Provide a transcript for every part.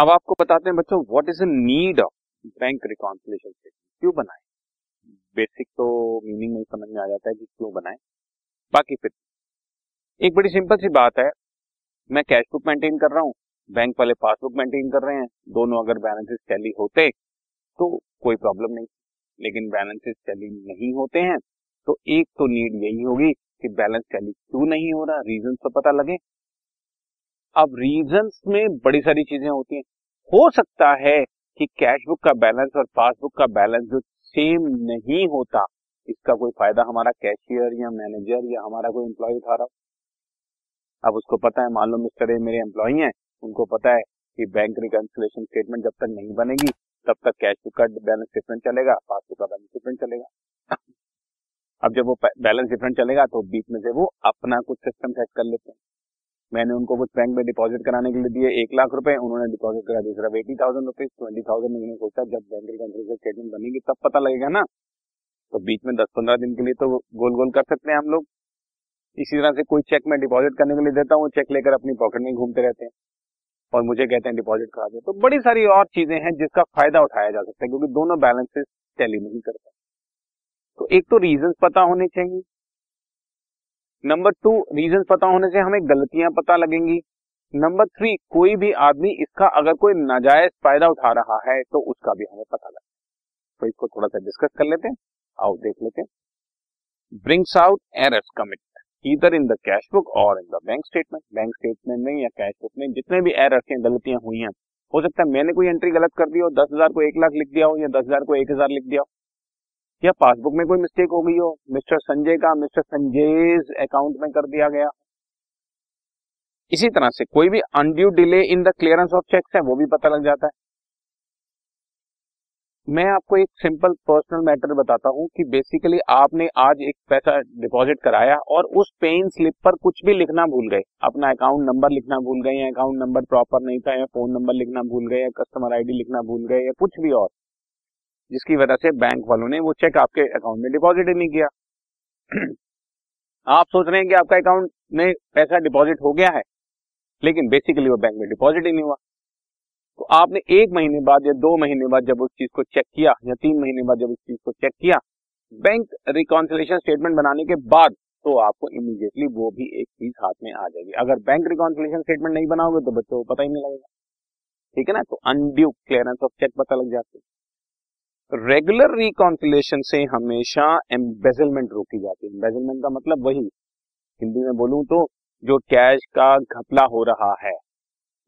अब आपको बताते हैं बच्चों what is need of bank reconciliation statement क्यों बनाए? बेसिक तो मीनिंग नहीं समझ में आ जाता है कि क्यों बनाए। बाकी फिर, एक बड़ी सिंपल सी बात है, मैं कैश बुक मेंटेन कर रहा हूँ बैंक वाले पासबुक मेंटेन कर रहे हैं, दोनों अगर बैलेंसेस टैली होते तो कोई प्रॉब्लम नहीं। लेकिन बैलेंसेस टैली नहीं होते हैं तो एक तो नीड यही होगी कि बैलेंस टैली क्यों नहीं हो रहा रीजन तो पता लगे। अब रीजन में बड़ी सारी चीज़ें होती हैं। हो सकता है कि कैश बुक का बैलेंस और पासबुक का बैलेंस जो सेम नहीं होता, इसका कोई फ़ायदा हमारा कैशियर या मैनेजर या हमारा कोई एम्प्लॉय उठा रहा हो। अब उसको पता है मान लो मिस्टर ए मेरे एम्प्लॉय हैं, उनको पता है कि बैंक रिकन्सिलेशन स्टेटमेंट जब तक नहीं बनेगी, तब तक कैश बुक का बैलेंस डिफरेंट चलेगा पासबुक का बैलेंस डिफरेंट चलेगा। अब जब वो बैलेंस डिफरेंट चलेगा तो बीच में से वो अपना कुछ सिस्टम सेट कर लेते हैं। मैंने उनको कुछ बैंक में डिपॉजिट कराने के लिए दिए एक लाख रुपए, उन्होंने डिपॉजिट करा दिया सिर्फ़ eighty thousand rupees twenty thousand उन्होंने सोचा, जब बैंक रिकॉन्सिलेशन स्टेटमेंट बनेगी, तब पता लगेगा ना। तो बीच में दस पंद्रह दिन के लिए तो गोल गोल कर सकते हैं हम लोग। इसी तरह से कोई चेक मैं डिपॉजिट करने के लिए देता हूँ चेक लेकर अपनी पॉकेट में घूमते रहते हैं। और मुझे कहते हैं डिपॉजिट करा दे। तो बड़ी सारी और चीज़ें हैं जिसका फ़ायदा उठाया जा सकता है, क्योंकि दोनों बैलेंसेस टैली नहीं करते। तो एक तो रीजन पता होने चाहिए। नंबर टू रीजन पता होने से हमें गलतियाँ पता लगेंगी। नंबर थ्री कोई भी आदमी इसका अगर कोई नाजायज फ़ायदा उठा रहा है तो उसका भी हमें पता लगे। तो इसको थोड़ा सा डिस्कस कर लेते हैं। आओ देख लेते ब्रिंग्स आउट एरर्स कमिट इधर इन द कैश बुक और in the bank statement bank statement में या कैश बुक में जितने भी एरर्स हैं, गलतियाँ हुई हैं, हो सकता है मैंने कोई एंट्री गलत कर दी हो, दस हज़ार को एक लाख लिख दिया हो या दस हज़ार को एक हज़ार लिख दिया हो। या पासबुक में कोई मिस्टेक हो गई हो? मिस्टर संजय का मिस्टर संजय अकाउंट में कर दिया गया। इसी तरह से कोई भी undue delay in the clearance of cheques है, वो भी पता लग जाता है। मैं आपको एक सिंपल पर्सनल मैटर बताता हूँ कि बेसिकली आपने आज एक पैसा डिपॉजिट कराया और उस पेन स्लिप पर कुछ भी लिखना भूल गए। अपना अकाउंट नंबर लिखना भूल गए, या अकाउंट नंबर प्रॉपर नहीं था, या फ़ोन नंबर लिखना भूल गए, या कस्टमर आईडी लिखना भूल गए, या कुछ भी और। जिसकी वजह से बैंक वालों ने वो चेक आपके अकाउंट में डिपॉजिट ही नहीं किया। आप सोच रहे हैं कि आपका अकाउंट में पैसा डिपॉजिट हो गया है, लेकिन बेसिकली वो बैंक में डिपॉजिट ही नहीं हुआ। तो आपने एक महीने बाद या दो महीने बाद जब उस चीज़ को चेक किया या तीन महीने बाद जब उस चीज़ को चेक किया बैंक रिकॉन्सिलेशन स्टेटमेंट बनाने के बाद तो आपको इमीडिएटली वो भी एक चीज़ हाथ में आ जाएगी। अगर बैंक रिकॉन्सिलेशन स्टेटमेंट नहीं बनाओगे तो बच्चों को पता ही नहीं लगेगा। ठीक है ना? तो अनड्यू क्लियरेंस ऑफ़ चेक पता लग जाती है। रेगुलर रिकॉन्सिलेशन से हमेशा एम्बेजलमेंट रोकी जाती है। एम्बेजलमेंट का मतलब वही। हिंदी में बोलूँ तो जो कैश का घपला हो रहा है,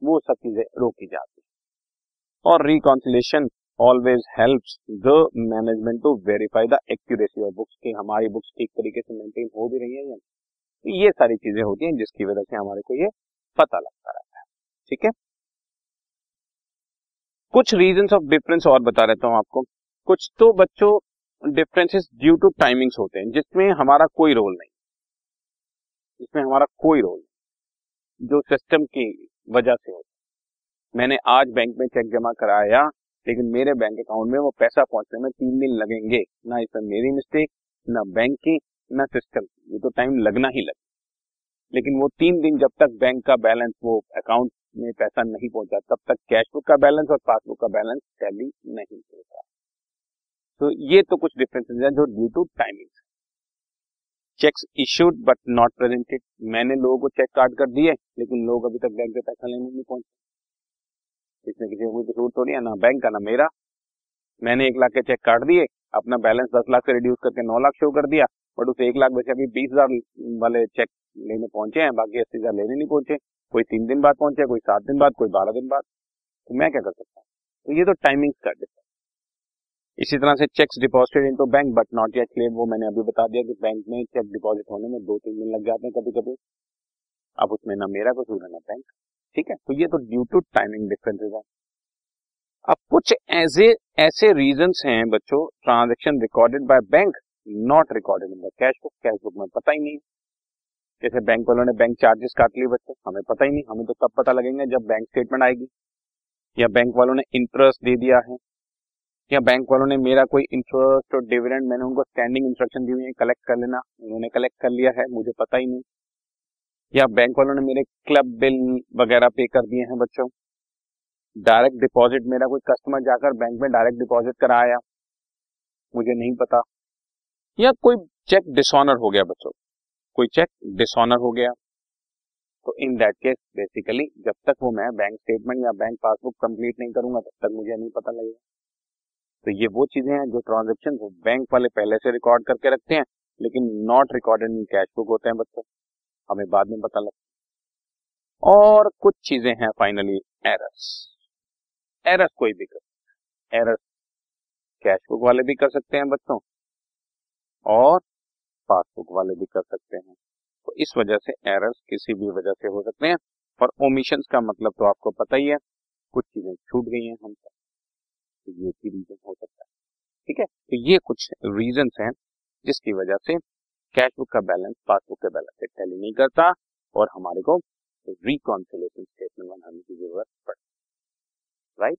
वो सब चीज़ें रोकी जाती है। और reconciliation always helps the management to verify the accuracy of books कि हमारी बुक्स ठीक तरीके से मेंटेन हो भी रही है या ये सारी चीज़ें होती हैं जिसकी वजह से हमारे को ये पता लगता रहता है। ठीक है? कुछ रीजन ऑफ़ डिफरेंस और बता रहता हूँ आपको। कुछ तो बच्चों डिफरेंसेस ड्यू टू टाइमिंग्स होते हैं, जिसमें हमारा कोई रोल नहीं। जिसमें हमारा कोई रोल नहीं। जो सिस्टम की वजह से होता मैंने आज बैंक में चेक जमा कराया, लेकिन मेरे बैंक अकाउंट में वो पैसा पहुँचने में तीन दिन लगेंगे। ना इसमें मेरी मिस्टेक ना बैंक की, ना सिस्टम की। ये तो टाइम लगना ही लगे लेकिन वो तीन दिन जब तक बैंक का बैलेंस वो अकाउंट में पैसा नहीं पहुँचा, तब तक कैश बुक का बैलेंस और पासबुक का बैलेंस टैली नहीं होता। तो ये तो कुछ डिफरेंसेस हैं जो due to timing cheques issued but not presented मैंने लोगों को चेक काट कर दिए, लेकिन लोग अभी तक बैंक से पैसा लेने नहीं पहुँचे। इसमें किसी को कोई कसूर तो नहीं है, ना बैंक का, ना मेरा। मैंने एक लाख के चेक काट दिए, अपना बैलेंस दस लाख से रिड्यूस करके नौ लाख शो कर दिया बट उस एक लाख में अभी बीस हज़ार वाले चेक लेने पहुँचे हैं, बाकी अस्सी हज़ार लेने नहीं पहुँचे। कोई तीन दिन बाद पहुँचे, कोई सात दिन बाद, कोई बारह दिन बाद। तो मैं क्या कर सकता हूँ? तो ये तो टाइमिंग का इसी तरह से cheques deposited into bank but not yet clear वो मैंने अभी बता दिया कि बैंक में चेक डिपॉजिट होने में दो तीन दिन लग जाते हैं कभी कभी अब उसमें ना मेरा कसूर है ना बैंक ठीक है? तो ये तो ड्यू टू टाइमिंग डिफरेंसेज है। अब कुछ ऐसे ऐसे रीजंस हैं बच्चों transaction recorded by bank not recorded in the cash book cash book में पता ही नहीं जैसे बैंक वालों ने बैंक चार्जेस काट लिए बच्चों, हमें पता ही नहीं, हमें तो तब पता लगेंगे जब बैंक स्टेटमेंट आएगी। या बैंक वालों ने इंटरेस्ट दे दिया है। या बैंक वालों ने मेरा कोई इंटरेस्ट और डिविडेंड मैंने उनको स्टैंडिंग इंस्ट्रक्शन दी हुई है कलेक्ट कर लेना। उन्होंने कलेक्ट कर लिया है, मुझे पता ही नहीं। या बैंक वालों ने मेरे क्लब बिल वगैरह पे कर दिए हैं बच्चों। डायरेक्ट डिपॉजिट मेरा कोई कस्टमर जाकर बैंक में डायरेक्ट डिपॉजिट कराया। मुझे नहीं पता। या कोई चेक डिसऑनर हो गया बच्चों। कोई चेक डिसऑनर हो गया। तो इन दैट केस बेसिकली जब तक वो मैं बैंक स्टेटमेंट या बैंक पासबुक कंप्लीट नहीं करूँगा, तब तक मुझे नहीं पता लगेगा। तो ये वो चीज़ें हैं जो ट्रांजेक्शन बैंक वाले पहले से रिकॉर्ड करके रखते हैं, लेकिन not recorded in cash book होते हैं बच्चों। हमें बाद में पता लगता और कुछ चीज़ें हैं फाइनली एरर्स एरर्स कोई भी कर एरर्स कैश बुक वाले भी कर सकते हैं बच्चों, और पासबुक वाले भी कर सकते हैं। तो इस वजह से एरर्स किसी भी वजह से हो सकते हैं, और ओमिशन का मतलब तो आपको पता ही है, कुछ चीज़ें छूट गई हैं हमसे तो ये भी रीजन हो सकता है। ठीक है? तो ये कुछ रीजन हैं, जिसकी वजह से कैश बुक का बैलेंस पासबुक के बैलेंस से टैली नहीं करता और हमारे को रिकॉन्सिलेशन स्टेटमेंट बनाने की ज़रूरत पड़ती right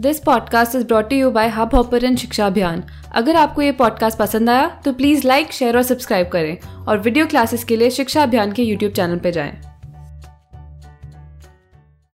this podcast is brought you by Hubhopper Shiksha Abhiyan अगर आपको ये पॉडकास्ट पसंद आया तो प्लीज़ लाइक शेयर और सब्सक्राइब करें और वीडियो क्लासेस के लिए शिक्षा अभियान के यूट्यूब चैनल पर जाएँ।